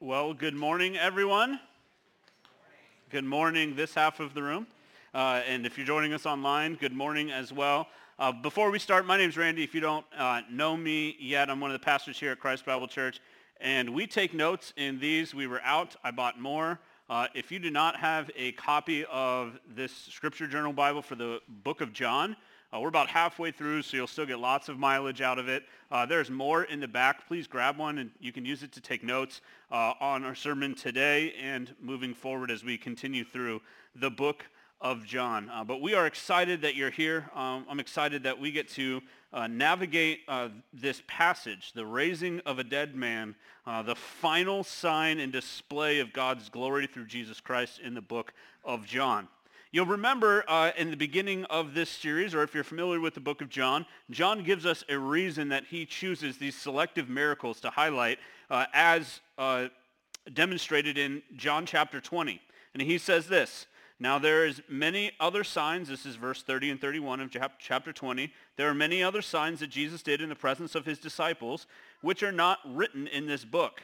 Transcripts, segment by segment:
Well, good morning, everyone. Good morning, this half of the room. Uh, and if you're joining us online, good morning as well. Uh, before we start, my name is Randy. If you don't uh, know me yet, I'm one of the pastors here at Christ Bible Church. And we take notes in these. We were out. I bought more. Uh, if you do not have a copy of this Scripture Journal Bible for the book of John, uh, we're about halfway through, so you'll still get lots of mileage out of it. Uh, there's more in the back. Please grab one, and you can use it to take notes uh, on our sermon today and moving forward as we continue through the book of John. Uh, but we are excited that you're here. Um, I'm excited that we get to uh, navigate uh, this passage, the raising of a dead man, the final sign and display of God's glory through Jesus Christ in the book of John. You'll remember uh, in the beginning of this series, or if you're familiar with the book of John, John gives us a reason that he chooses these selective miracles to highlight uh, as uh, demonstrated in John chapter 20. And he says this, now there is many other signs, this is verse 30 and 31 of chapter 20, there are many other signs that Jesus did in the presence of his disciples, which are not written in this book.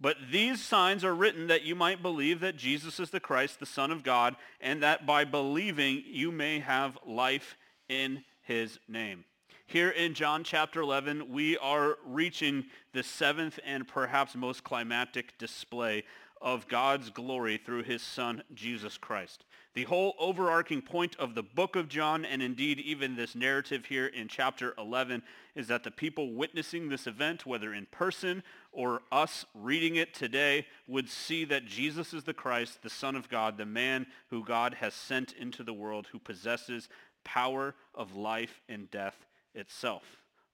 But these signs are written that you might believe that Jesus is the Christ, the Son of God, and that by believing you may have life in his name. Here in John chapter 11, we are reaching the seventh and perhaps most climactic display of God's glory through his Son, Jesus Christ. The whole overarching point of the book of John, and indeed even this narrative here in chapter 11, is that the people witnessing this event, whether in person or us reading it today, would see that Jesus is the Christ, the Son of God, the man who God has sent into the world, who possesses power of life and death itself.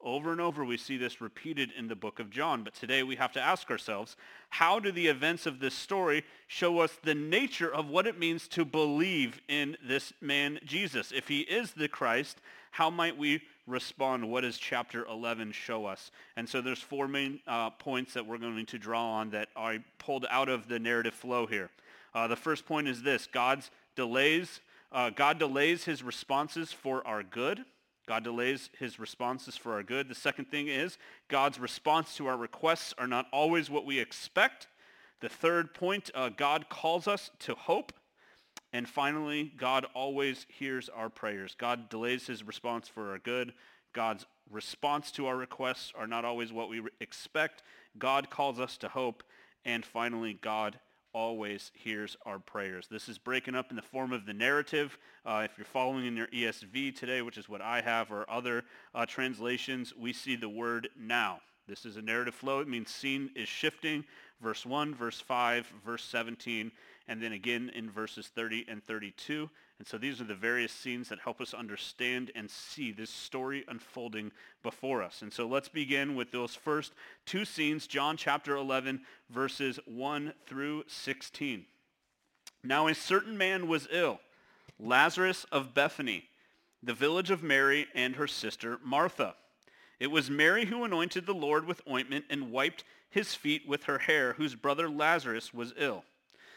Over and over we see this repeated in the book of John. But today we have to ask ourselves, how do the events of this story show us the nature of what it means to believe in this man Jesus? If he is the Christ, how might we respond? What does chapter 11 show us? And so there's four main uh, points that we're going to draw on that I pulled out of the narrative flow here. Uh, the first point is this, God's delays, uh, God delays his responses for our good. God delays his responses for our good. The second thing is God's response to our requests are not always what we expect. The third point, uh, God calls us to hope. And finally, God always hears our prayers. God delays his response for our good. God's response to our requests are not always what we expect. God calls us to hope. And finally, God always hears our prayers. This is breaking up in the form of the narrative. Uh, if you're following in your ESV today, which is what I have, or other uh, translations, we see the word now. This is a narrative flow. It means scene is shifting. Verse 1, verse 5, verse 17, and then again in verses 30 and 32. And so these are the various scenes that help us understand and see this story unfolding before us. And so let's begin with those first two scenes, John chapter 11, verses 1 through 16. Now a certain man was ill, Lazarus of Bethany, the village of Mary and her sister Martha. It was Mary who anointed the Lord with ointment and wiped his feet with her hair, whose brother Lazarus was ill.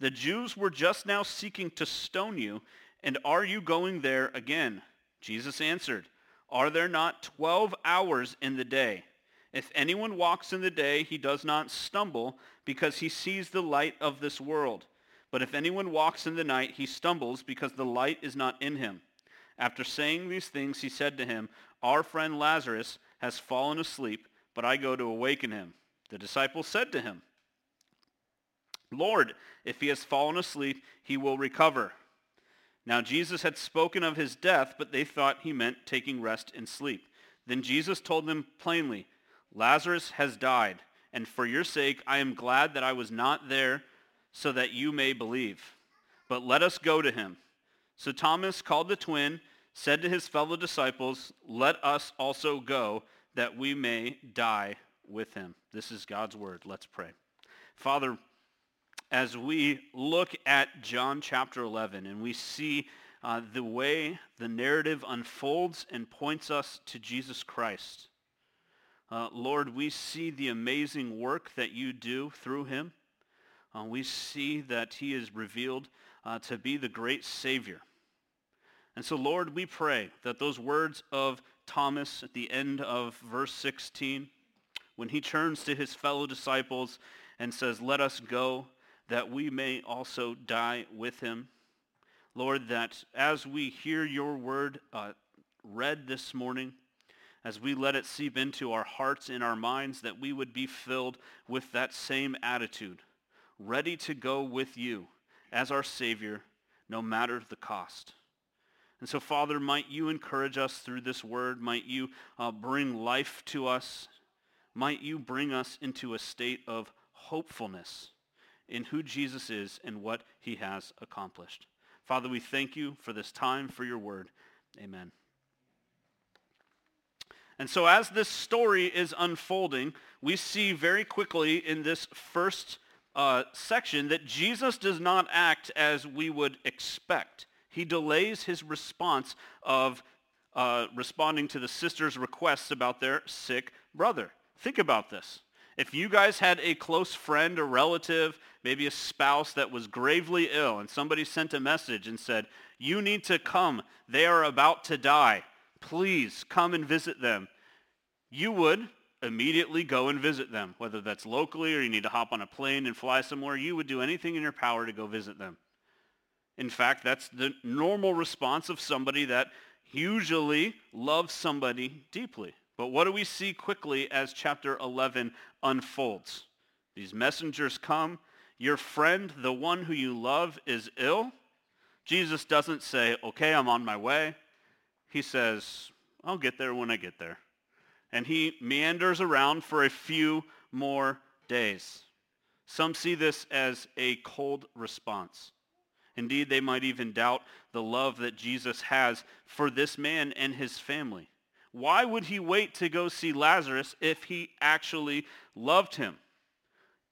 the Jews were just now seeking to stone you, and are you going there again? Jesus answered, Are there not twelve hours in the day? If anyone walks in the day, he does not stumble, because he sees the light of this world. But if anyone walks in the night, he stumbles, because the light is not in him. After saying these things, he said to him, Our friend Lazarus has fallen asleep, but I go to awaken him. The disciples said to him, Lord, if he has fallen asleep, he will recover. Now Jesus had spoken of his death, but they thought he meant taking rest in sleep. Then Jesus told them plainly, Lazarus has died, and for your sake I am glad that I was not there so that you may believe. But let us go to him. So Thomas called the twin, said to his fellow disciples, let us also go that we may die with him. This is God's word. Let's pray. Father, as we look at John chapter 11 and we see uh, the way the narrative unfolds and points us to Jesus Christ. Uh, Lord, we see the amazing work that you do through him. Uh, we see that he is revealed uh, to be the great Savior. And so, Lord, we pray that those words of Thomas at the end of verse 16, when he turns to his fellow disciples and says, let us go, that we may also die with him. Lord, that as we hear your word uh, read this morning, as we let it seep into our hearts and our minds, that we would be filled with that same attitude, ready to go with you as our Savior, no matter the cost. And so, Father, might you encourage us through this word. Might you uh, bring life to us. Might you bring us into a state of hopefulness in who Jesus is and what he has accomplished. Father, we thank you for this time, for your word. Amen. And so as this story is unfolding, we see very quickly in this first uh, section that Jesus does not act as we would expect. He delays his response of uh, responding to the sister's requests about their sick brother. Think about this. If you guys had a close friend or relative, maybe a spouse that was gravely ill, and somebody sent a message and said, you need to come. They are about to die please come and visit them, you would immediately go and visit them. Whether that's locally or you need to hop on a plane and fly somewhere, you would do anything in your power to go visit them. In fact, that's the normal response of somebody that usually loves somebody deeply. But what do we see quickly as chapter 11 unfolds? These messengers come. Your friend, the one who you love, is ill. Jesus doesn't say, okay, I'm on my way he says, I'll get there when I get there. And he meanders around for a few more days. Some see this as a cold response. Indeed, they might even doubt the love that Jesus has for this man and his family. Why would he wait to go see Lazarus if he actually loved him?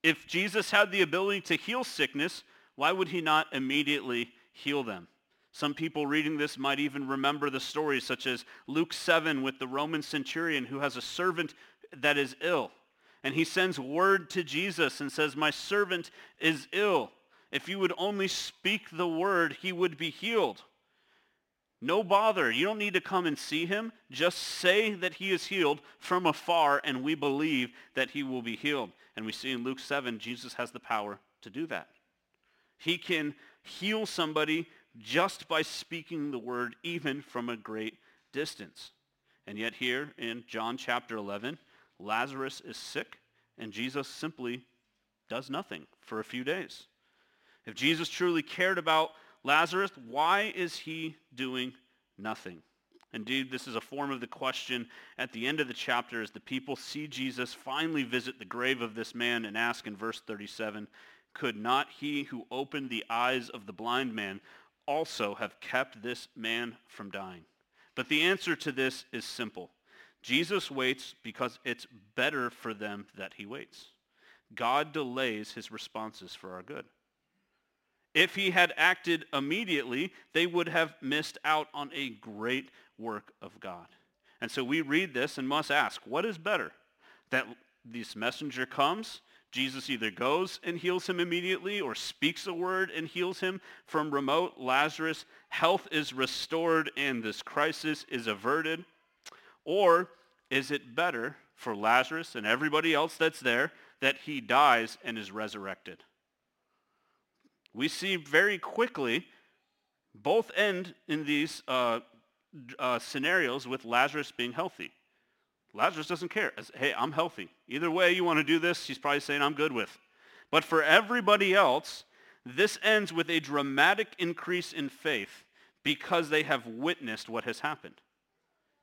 If Jesus had the ability to heal sickness, why would he not immediately heal them? Some people reading this might even remember the stories such as Luke 7 with the Roman centurion who has a servant that is ill. And he sends word to Jesus and says, my servant is ill. If you would only speak the word, he would be healed. No bother. You don't need to come and see him. Just say that he is healed from afar, and we believe that he will be healed. And we see in Luke 7, Jesus has the power to do that. He can heal somebody just by speaking the word even from a great distance. And yet here in John chapter 11, Lazarus is sick and Jesus simply does nothing for a few days. If Jesus truly cared about Lazarus, why is he doing nothing? Indeed, this is a form of the question at the end of the chapter as the people see Jesus finally visit the grave of this man and ask in verse 37, could not he who opened the eyes of the blind man also have kept this man from dying? But the answer to this is simple. Jesus waits because it's better for them that he waits. God delays his responses for our good. If he had acted immediately, they would have missed out on a great work of God. And so we read this and must ask, what is better? That this messenger comes Jesus either goes and heals him immediately or speaks a word and heals him from remote Lazarus. Health is restored and this crisis is averted. Or is it better for Lazarus and everybody else that's there that he dies and is resurrected? We see very quickly both end in these uh, uh, scenarios with Lazarus being healthy. Lazarus doesn't care. Hey, I'm healthy. Either way you want to do this, he's probably saying I'm good with. But for everybody else, this ends with a dramatic increase in faith because they have witnessed what has happened.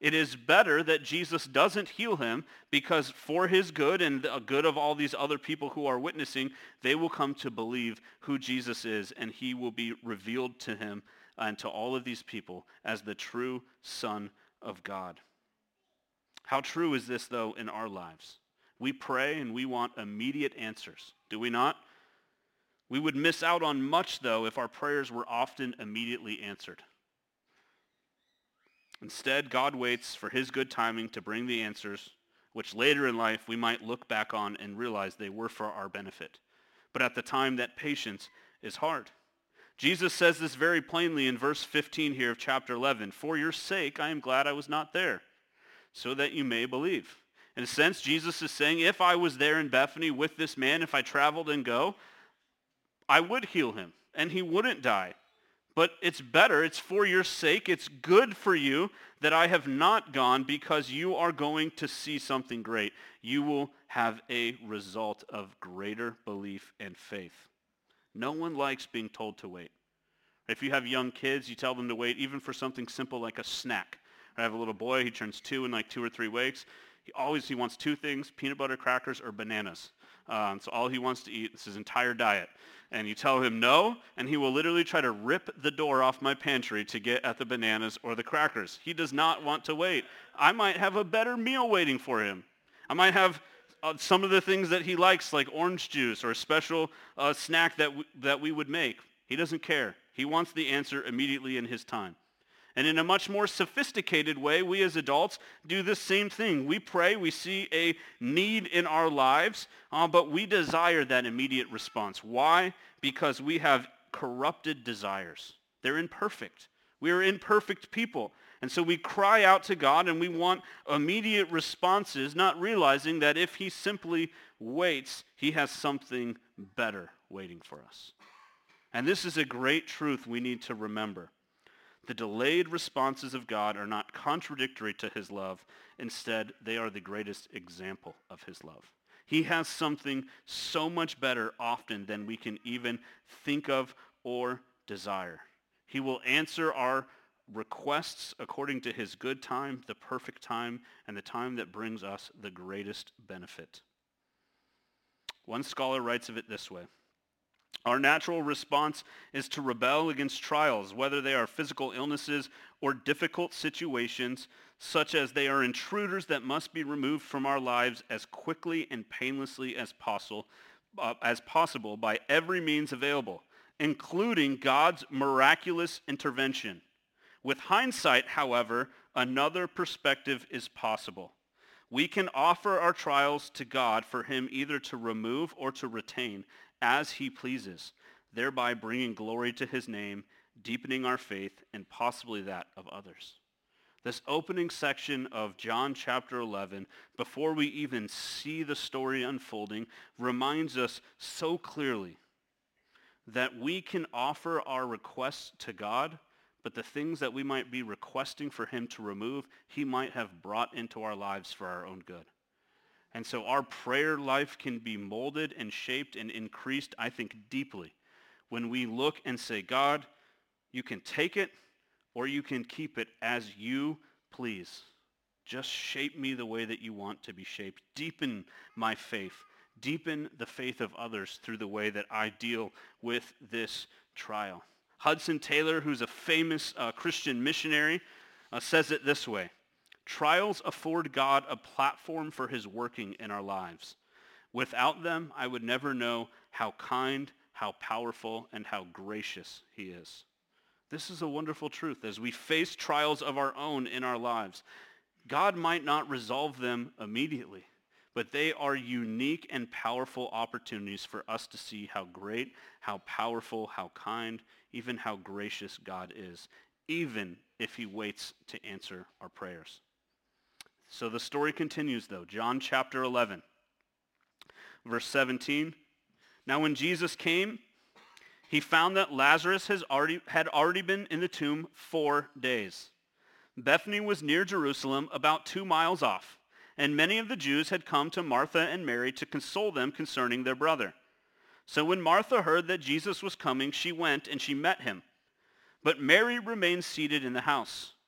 It is better that Jesus doesn't heal him because for his good and the good of all these other people who are witnessing, they will come to believe who Jesus is and he will be revealed to him and to all of these people as the true Son of God. How true is this, though, in our lives? We pray and we want immediate answers, do we not? We would miss out on much, though, if our prayers were often immediately answered. Instead, God waits for his good timing to bring the answers, which later in life we might look back on and realize they were for our benefit. But at the time, that patience is hard. Jesus says this very plainly in verse 15 here of chapter 11. For your sake, I am glad I was not there, so that you may believe. In a sense, Jesus is saying, if I was there in Bethany with this man, if I traveled and go, I would heal him, and he wouldn't die. But it's better, it's for your sake, it's good for you that I have not gone because you are going to see something great. You will have a result of greater belief and faith. No one likes being told to wait. If you have young kids, you tell them to wait even for something simple like a snack. I have a little boy, he turns two in like two or three weeks. He always he wants two things, peanut butter crackers or bananas. Um, so all he wants to eat is his entire diet. And you tell him no, and he will literally try to rip the door off my pantry to get at the bananas or the crackers. He does not want to wait. I might have a better meal waiting for him. I might have uh, some of the things that he likes, like orange juice or a special uh, snack that, w- that we would make. He doesn't care. He wants the answer immediately in his time. And in a much more sophisticated way, we as adults do the same thing. We pray, we see a need in our lives, uh, but we desire that immediate response. Why? Because we have corrupted desires. They're imperfect. We are imperfect people. And so we cry out to God and we want immediate responses, not realizing that if he simply waits, he has something better waiting for us. And this is a great truth we need to remember. The delayed responses of God are not contradictory to his love. Instead, they are the greatest example of his love. He has something so much better often than we can even think of or desire. He will answer our requests according to his good time, the perfect time, and the time that brings us the greatest benefit. One scholar writes of it this way. Our natural response is to rebel against trials, whether they are physical illnesses or difficult situations, such as they are intruders that must be removed from our lives as quickly and painlessly as possible, uh, as possible by every means available, including God's miraculous intervention. With hindsight, however, another perspective is possible. We can offer our trials to God for him either to remove or to retain as he pleases, thereby bringing glory to his name, deepening our faith, and possibly that of others. This opening section of John chapter 11, before we even see the story unfolding, reminds us so clearly that we can offer our requests to God, but the things that we might be requesting for him to remove, he might have brought into our lives for our own good. And so our prayer life can be molded and shaped and increased, I think, deeply when we look and say, God, you can take it or you can keep it as you please. Just shape me the way that you want to be shaped. Deepen my faith. Deepen the faith of others through the way that I deal with this trial. Hudson Taylor, who's a famous uh, Christian missionary, uh, says it this way. Trials afford God a platform for his working in our lives. Without them, I would never know how kind, how powerful, and how gracious he is. This is a wonderful truth. As we face trials of our own in our lives, God might not resolve them immediately, but they are unique and powerful opportunities for us to see how great, how powerful, how kind, even how gracious God is, even if he waits to answer our prayers. So the story continues though. John chapter 11, verse 17. Now when Jesus came, he found that Lazarus has already, had already been in the tomb four days. Bethany was near Jerusalem, about two miles off, and many of the Jews had come to Martha and Mary to console them concerning their brother. So when Martha heard that Jesus was coming, she went and she met him. But Mary remained seated in the house.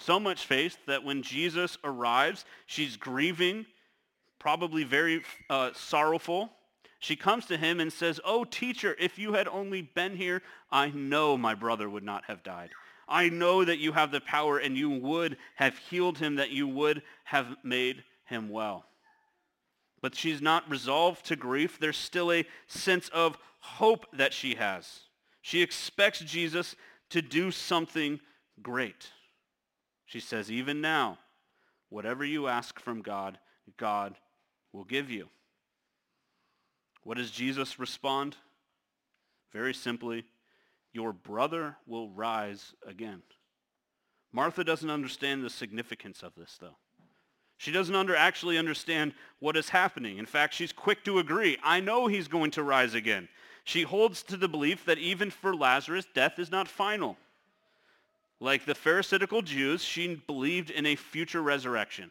So much faith that when Jesus arrives, she's grieving, probably very uh, sorrowful. She comes to him and says, Oh, teacher, if you had only been here, I know my brother would not have died. I know that you have the power and you would have healed him, that you would have made him well. But she's not resolved to grief. There's still a sense of hope that she has. She expects Jesus to do something great. She says, even now, whatever you ask from God, God will give you. What does Jesus respond? Very simply, your brother will rise again. Martha doesn't understand the significance of this, though. She doesn't under, actually understand what is happening. In fact, she's quick to agree. I know he's going to rise again. She holds to the belief that even for Lazarus, death is not final. Like the Pharisaical Jews, she believed in a future resurrection.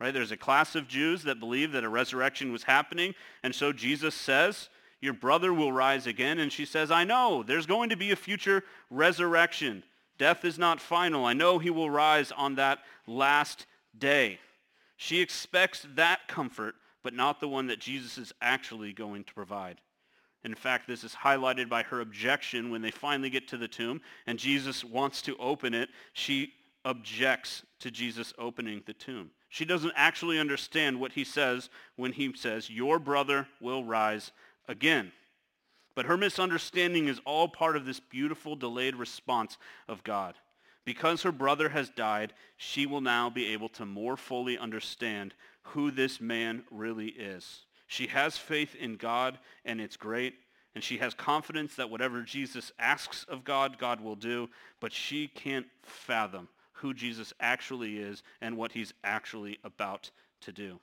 Right? There's a class of Jews that believe that a resurrection was happening, and so Jesus says, your brother will rise again. And she says, I know, there's going to be a future resurrection. Death is not final. I know he will rise on that last day. She expects that comfort, but not the one that Jesus is actually going to provide. In fact, this is highlighted by her objection when they finally get to the tomb and Jesus wants to open it. She objects to Jesus opening the tomb. She doesn't actually understand what he says when he says, your brother will rise again. But her misunderstanding is all part of this beautiful delayed response of God. Because her brother has died, she will now be able to more fully understand who this man really is. She has faith in God, and it's great. And she has confidence that whatever Jesus asks of God, God will do. But she can't fathom who Jesus actually is and what he's actually about to do.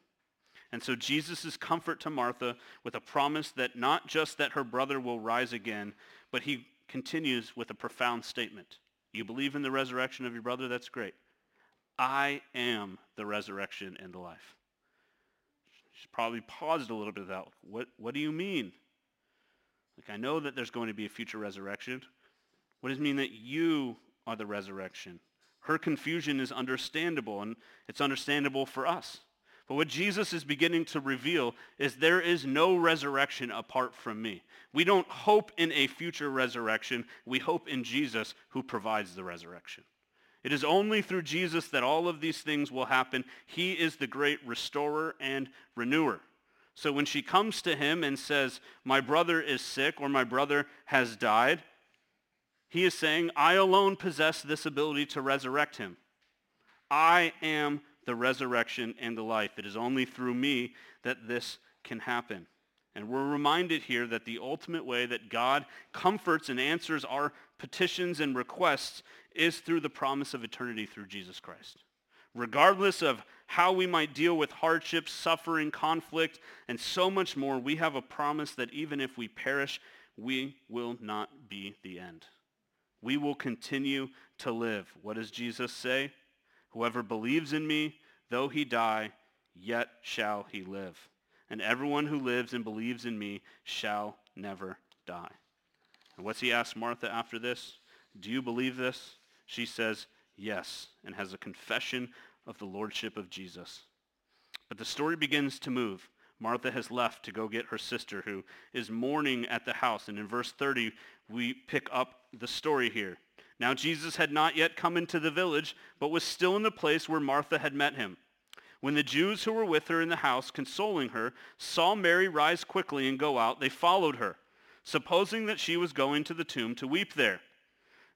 And so Jesus' comfort to Martha with a promise that not just that her brother will rise again, but he continues with a profound statement. You believe in the resurrection of your brother? That's great. I am the resurrection and the life. She's probably paused a little bit about what, what do you mean? Like, I know that there's going to be a future resurrection. What does it mean that you are the resurrection? Her confusion is understandable, and it's understandable for us. But what Jesus is beginning to reveal is there is no resurrection apart from me. We don't hope in a future resurrection. We hope in Jesus who provides the resurrection. It is only through Jesus that all of these things will happen. He is the great restorer and renewer. So when she comes to him and says, my brother is sick or my brother has died, he is saying, I alone possess this ability to resurrect him. I am the resurrection and the life. It is only through me that this can happen. And we're reminded here that the ultimate way that God comforts and answers our petitions and requests is through the promise of eternity through Jesus Christ. Regardless of how we might deal with hardships, suffering, conflict, and so much more, we have a promise that even if we perish, we will not be the end. We will continue to live. What does Jesus say? Whoever believes in me, though he die, yet shall he live. And everyone who lives and believes in me shall never die. And what's he asked Martha after this? Do you believe this? She says, yes, and has a confession of the lordship of Jesus. But the story begins to move. Martha has left to go get her sister who is mourning at the house. And in verse 30, we pick up the story here. Now Jesus had not yet come into the village, but was still in the place where Martha had met him. When the Jews who were with her in the house, consoling her, saw Mary rise quickly and go out, they followed her, supposing that she was going to the tomb to weep there.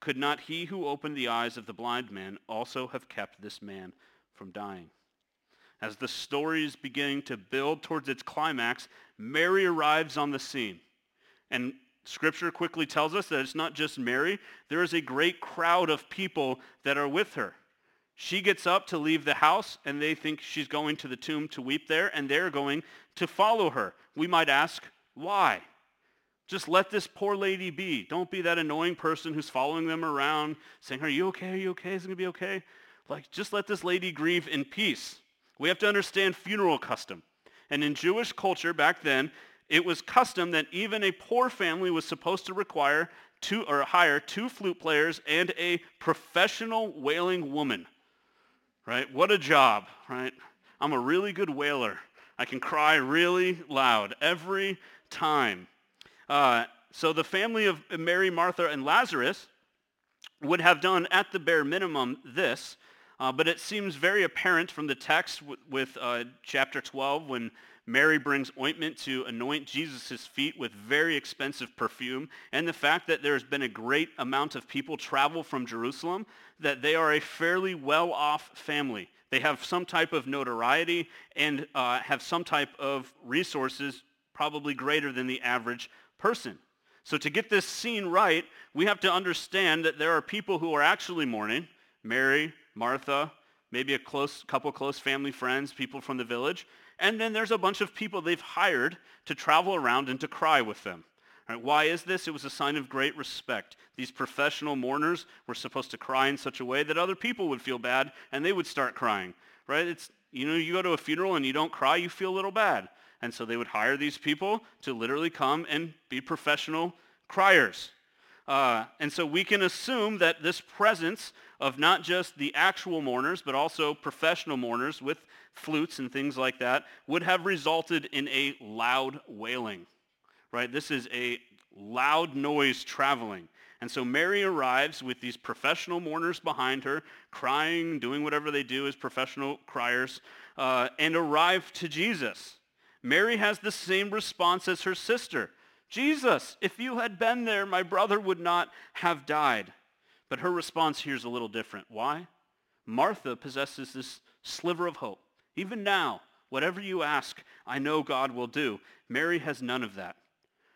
Could not he who opened the eyes of the blind man also have kept this man from dying? As the story is beginning to build towards its climax, Mary arrives on the scene. And Scripture quickly tells us that it's not just Mary. There is a great crowd of people that are with her. She gets up to leave the house, and they think she's going to the tomb to weep there, and they're going to follow her. We might ask, why? Just let this poor lady be. Don't be that annoying person who's following them around, saying, are you okay? Are you okay? Is it going to be okay? Like, just let this lady grieve in peace. We have to understand funeral custom. And in Jewish culture back then, it was custom that even a poor family was supposed to require two or hire two flute players and a professional wailing woman. Right? What a job, right? I'm a really good wailer. I can cry really loud every time. Uh, so the family of Mary, Martha, and Lazarus would have done at the bare minimum this, uh, but it seems very apparent from the text w- with uh, chapter 12 when Mary brings ointment to anoint Jesus' feet with very expensive perfume, and the fact that there's been a great amount of people travel from Jerusalem, that they are a fairly well-off family. They have some type of notoriety and uh, have some type of resources probably greater than the average person. So to get this scene right, we have to understand that there are people who are actually mourning, Mary, Martha, maybe a close couple close family friends, people from the village. And then there's a bunch of people they've hired to travel around and to cry with them. Right, why is this? It was a sign of great respect. These professional mourners were supposed to cry in such a way that other people would feel bad and they would start crying. Right? It's you know, you go to a funeral and you don't cry, you feel a little bad. And so they would hire these people to literally come and be professional criers. Uh, and so we can assume that this presence of not just the actual mourners, but also professional mourners with flutes and things like that would have resulted in a loud wailing, right? This is a loud noise traveling. And so Mary arrives with these professional mourners behind her, crying, doing whatever they do as professional criers, uh, and arrive to Jesus. Mary has the same response as her sister. Jesus, if you had been there, my brother would not have died. But her response here is a little different. Why? Martha possesses this sliver of hope. Even now, whatever you ask, I know God will do. Mary has none of that.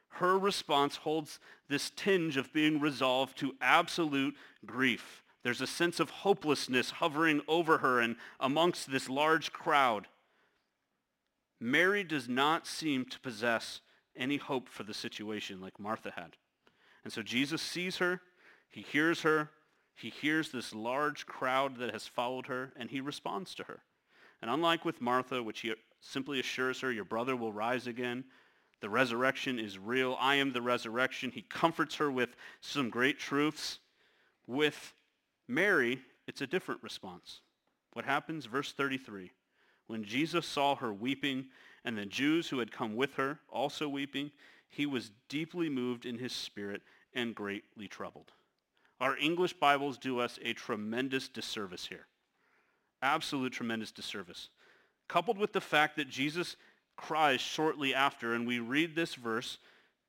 Her response holds this tinge of being resolved to absolute grief. There's a sense of hopelessness hovering over her and amongst this large crowd. Mary does not seem to possess any hope for the situation like Martha had. And so Jesus sees her he hears her. He hears this large crowd that has followed her, and he responds to her. And unlike with Martha, which he simply assures her, your brother will rise again, the resurrection is real. I am the resurrection. He comforts her with some great truths. With Mary, it's a different response. What happens? Verse 33. When Jesus saw her weeping, and the Jews who had come with her also weeping, he was deeply moved in his spirit and greatly troubled. Our English Bibles do us a tremendous disservice here. Absolute tremendous disservice. Coupled with the fact that Jesus cries shortly after, and we read this verse,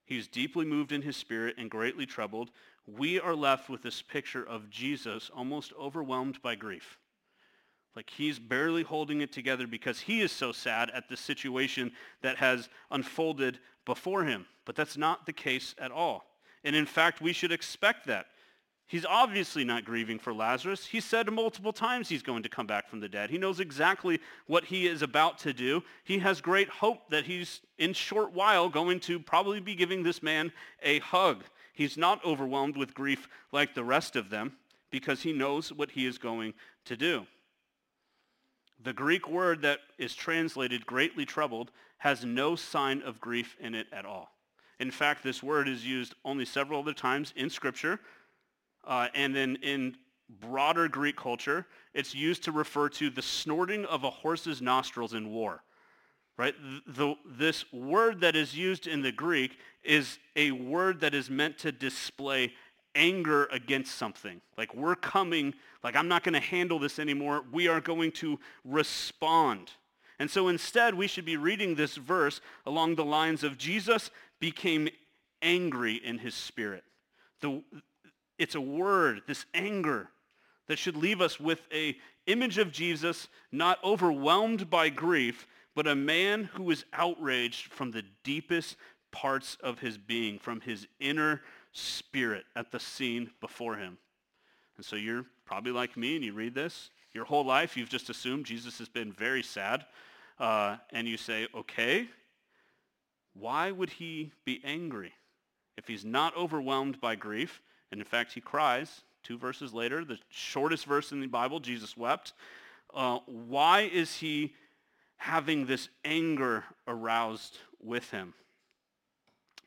he's deeply moved in his spirit and greatly troubled, we are left with this picture of Jesus almost overwhelmed by grief. Like he's barely holding it together because he is so sad at the situation that has unfolded before him. But that's not the case at all. And in fact, we should expect that. He's obviously not grieving for Lazarus. He said multiple times he's going to come back from the dead. He knows exactly what he is about to do. He has great hope that he's in short while going to probably be giving this man a hug. He's not overwhelmed with grief like the rest of them because he knows what he is going to do. The Greek word that is translated greatly troubled has no sign of grief in it at all. In fact, this word is used only several other times in Scripture uh, and then in broader Greek culture, it's used to refer to the snorting of a horse's nostrils in war. Right? The, this word that is used in the Greek is a word that is meant to display anger against something. Like we're coming, like I'm not going to handle this anymore. We are going to respond. And so instead, we should be reading this verse along the lines of Jesus became angry in his spirit. The, it's a word, this anger, that should leave us with a image of Jesus not overwhelmed by grief, but a man who is outraged from the deepest parts of his being, from his inner spirit at the scene before him. And so you're probably like me and you read this. Your whole life you've just assumed Jesus has been very sad. Uh, and you say, okay, why would he be angry? If he's not overwhelmed by grief, and in fact he cries, two verses later, the shortest verse in the Bible, Jesus wept. Uh, why is he having this anger aroused with him?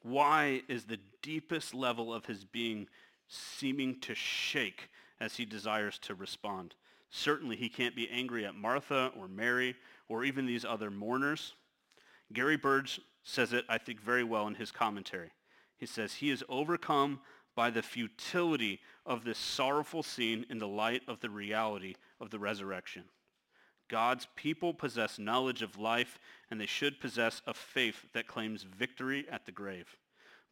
Why is the deepest level of his being seeming to shake as he desires to respond? Certainly he can't be angry at Martha or Mary or even these other mourners. Gary Burge says it, I think, very well in his commentary. He says, he is overcome by the futility of this sorrowful scene in the light of the reality of the resurrection. God's people possess knowledge of life, and they should possess a faith that claims victory at the grave.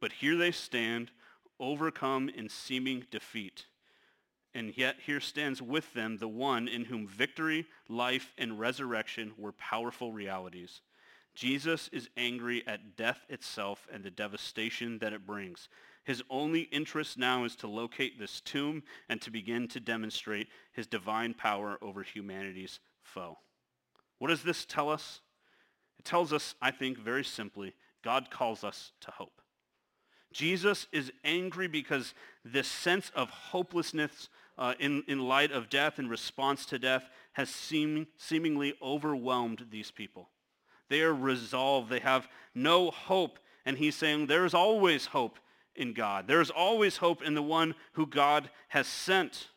But here they stand, overcome in seeming defeat. And yet here stands with them the one in whom victory, life, and resurrection were powerful realities. Jesus is angry at death itself and the devastation that it brings. His only interest now is to locate this tomb and to begin to demonstrate his divine power over humanity's foe. What does this tell us? It tells us, I think, very simply, God calls us to hope. Jesus is angry because this sense of hopelessness uh, in, in light of death in response to death has seem, seemingly overwhelmed these people. They are resolved. They have no hope. And he's saying there is always hope in God. There is always hope in the one who God has sent.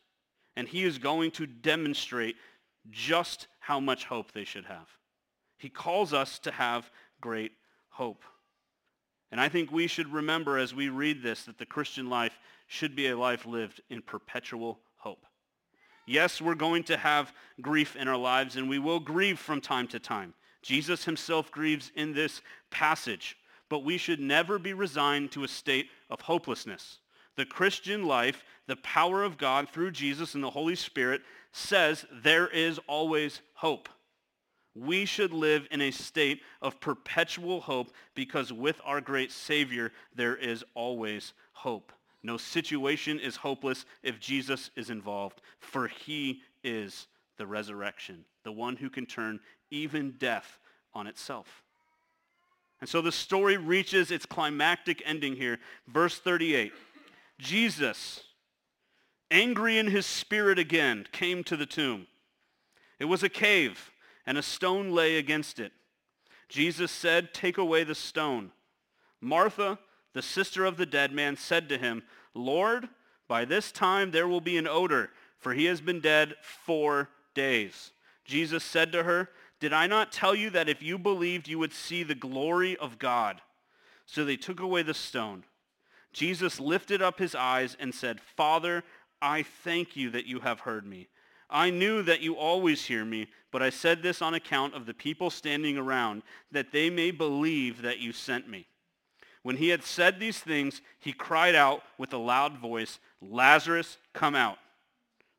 And he is going to demonstrate just how much hope they should have. He calls us to have great hope. And I think we should remember as we read this that the Christian life should be a life lived in perpetual hope. Yes, we're going to have grief in our lives and we will grieve from time to time. Jesus himself grieves in this passage, but we should never be resigned to a state of hopelessness. The Christian life, the power of God through Jesus and the Holy Spirit says there is always hope. We should live in a state of perpetual hope because with our great Savior, there is always hope. No situation is hopeless if Jesus is involved, for he is the resurrection, the one who can turn even death on itself. And so the story reaches its climactic ending here. Verse 38. Jesus, angry in his spirit again, came to the tomb. It was a cave, and a stone lay against it. Jesus said, take away the stone. Martha, the sister of the dead man, said to him, Lord, by this time there will be an odor, for he has been dead four days. Jesus said to her, Did I not tell you that if you believed you would see the glory of God? So they took away the stone. Jesus lifted up his eyes and said, Father, I thank you that you have heard me. I knew that you always hear me, but I said this on account of the people standing around, that they may believe that you sent me. When he had said these things, he cried out with a loud voice, Lazarus, come out.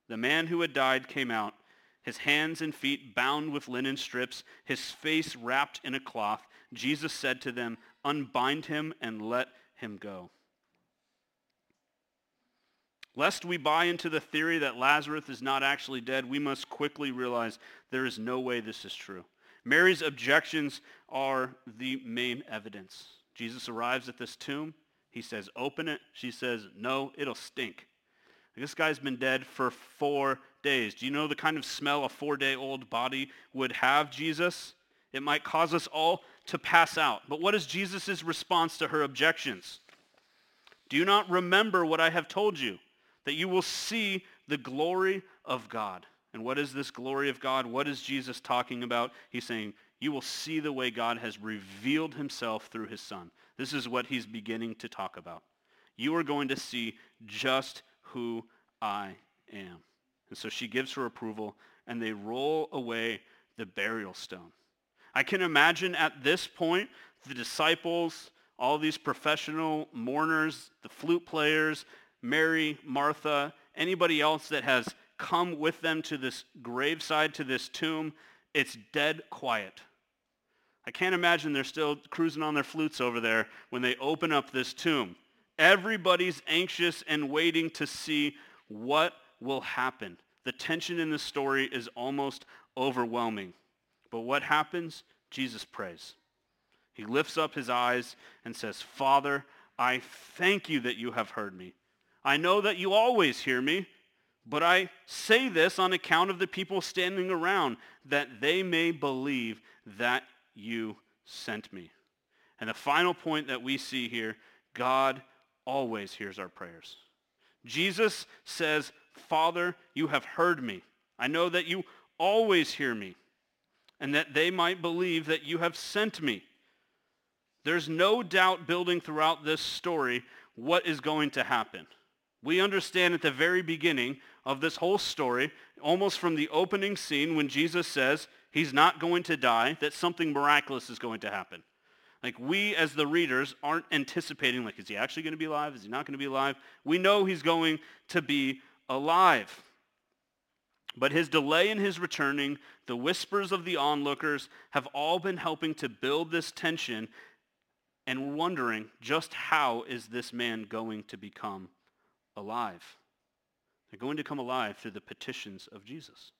The man who had died came out, his hands and feet bound with linen strips, his face wrapped in a cloth. Jesus said to them, unbind him and let him go. Lest we buy into the theory that Lazarus is not actually dead, we must quickly realize there is no way this is true. Mary's objections are the main evidence. Jesus arrives at this tomb. He says, open it. She says, no, it'll stink. This guy's been dead for four days. Do you know the kind of smell a four-day-old body would have, Jesus? It might cause us all to pass out. But what is Jesus' response to her objections? Do you not remember what I have told you? That you will see the glory of God. And what is this glory of God? What is Jesus talking about? He's saying, you will see the way God has revealed himself through his son. This is what he's beginning to talk about. You are going to see just who I am. And so she gives her approval, and they roll away the burial stone. I can imagine at this point, the disciples, all these professional mourners, the flute players, Mary, Martha, anybody else that has come with them to this graveside, to this tomb, it's dead quiet. I can't imagine they're still cruising on their flutes over there when they open up this tomb. Everybody's anxious and waiting to see what will happen. The tension in the story is almost overwhelming. But what happens? Jesus prays. He lifts up his eyes and says, Father, I thank you that you have heard me. I know that you always hear me, but I say this on account of the people standing around, that they may believe that you sent me. And the final point that we see here, God always hears our prayers. Jesus says, Father, you have heard me. I know that you always hear me, and that they might believe that you have sent me. There's no doubt building throughout this story what is going to happen. We understand at the very beginning of this whole story, almost from the opening scene when Jesus says he's not going to die, that something miraculous is going to happen. Like we as the readers aren't anticipating like, is he actually going to be alive? Is he not going to be alive? We know he's going to be alive. But his delay in his returning, the whispers of the onlookers have all been helping to build this tension and wondering just how is this man going to become alive? They're going to come alive through the petitions of Jesus.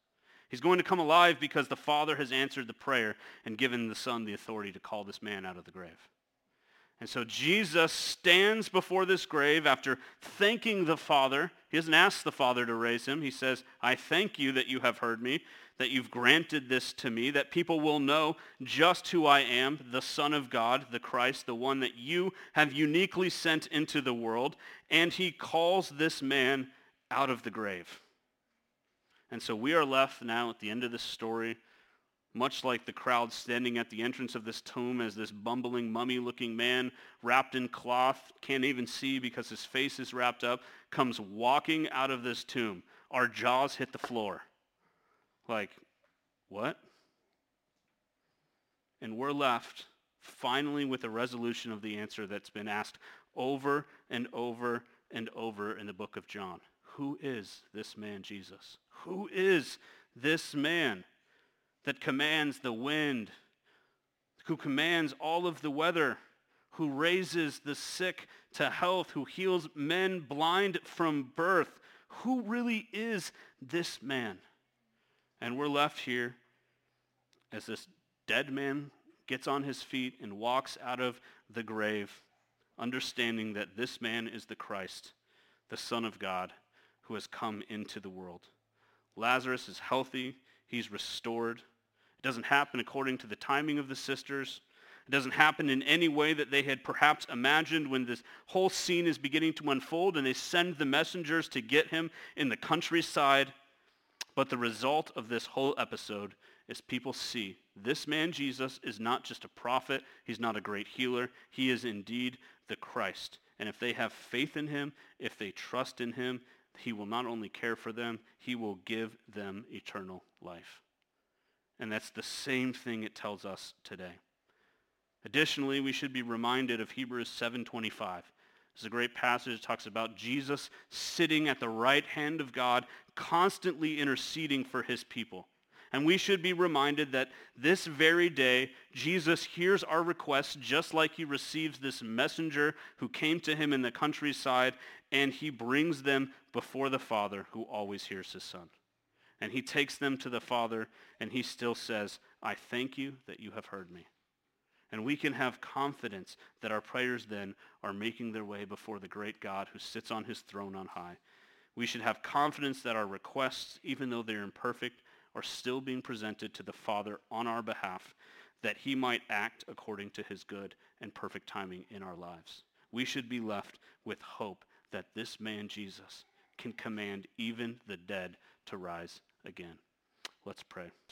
He's going to come alive because the Father has answered the prayer and given the Son the authority to call this man out of the grave. And so Jesus stands before this grave after thanking the Father. He doesn't ask the Father to raise him. He says, I thank you that you have heard me, that you've granted this to me, that people will know just who I am, the Son of God, the Christ, the one that you have uniquely sent into the world. And he calls this man out of the grave. And so we are left now at the end of this story much like the crowd standing at the entrance of this tomb as this bumbling mummy-looking man wrapped in cloth, can't even see because his face is wrapped up, comes walking out of this tomb. Our jaws hit the floor. Like, what? And we're left finally with a resolution of the answer that's been asked over and over and over in the book of John. Who is this man Jesus? Who is this man? That commands the wind, who commands all of the weather, who raises the sick to health, who heals men blind from birth. Who really is this man? And we're left here as this dead man gets on his feet and walks out of the grave, understanding that this man is the Christ, the Son of God, who has come into the world. Lazarus is healthy. He's restored. It doesn't happen according to the timing of the sisters. It doesn't happen in any way that they had perhaps imagined when this whole scene is beginning to unfold and they send the messengers to get him in the countryside. But the result of this whole episode is people see this man Jesus is not just a prophet. He's not a great healer. He is indeed the Christ. And if they have faith in him, if they trust in him, he will not only care for them, he will give them eternal life. And that's the same thing it tells us today. Additionally, we should be reminded of Hebrews 7.25. It's a great passage It talks about Jesus sitting at the right hand of God, constantly interceding for his people. And we should be reminded that this very day, Jesus hears our requests just like he receives this messenger who came to him in the countryside, and he brings them before the Father who always hears his son. And he takes them to the Father, and he still says, I thank you that you have heard me. And we can have confidence that our prayers then are making their way before the great God who sits on his throne on high. We should have confidence that our requests, even though they're imperfect, are still being presented to the Father on our behalf, that he might act according to his good and perfect timing in our lives. We should be left with hope that this man, Jesus, can command even the dead to rise again. Let's pray.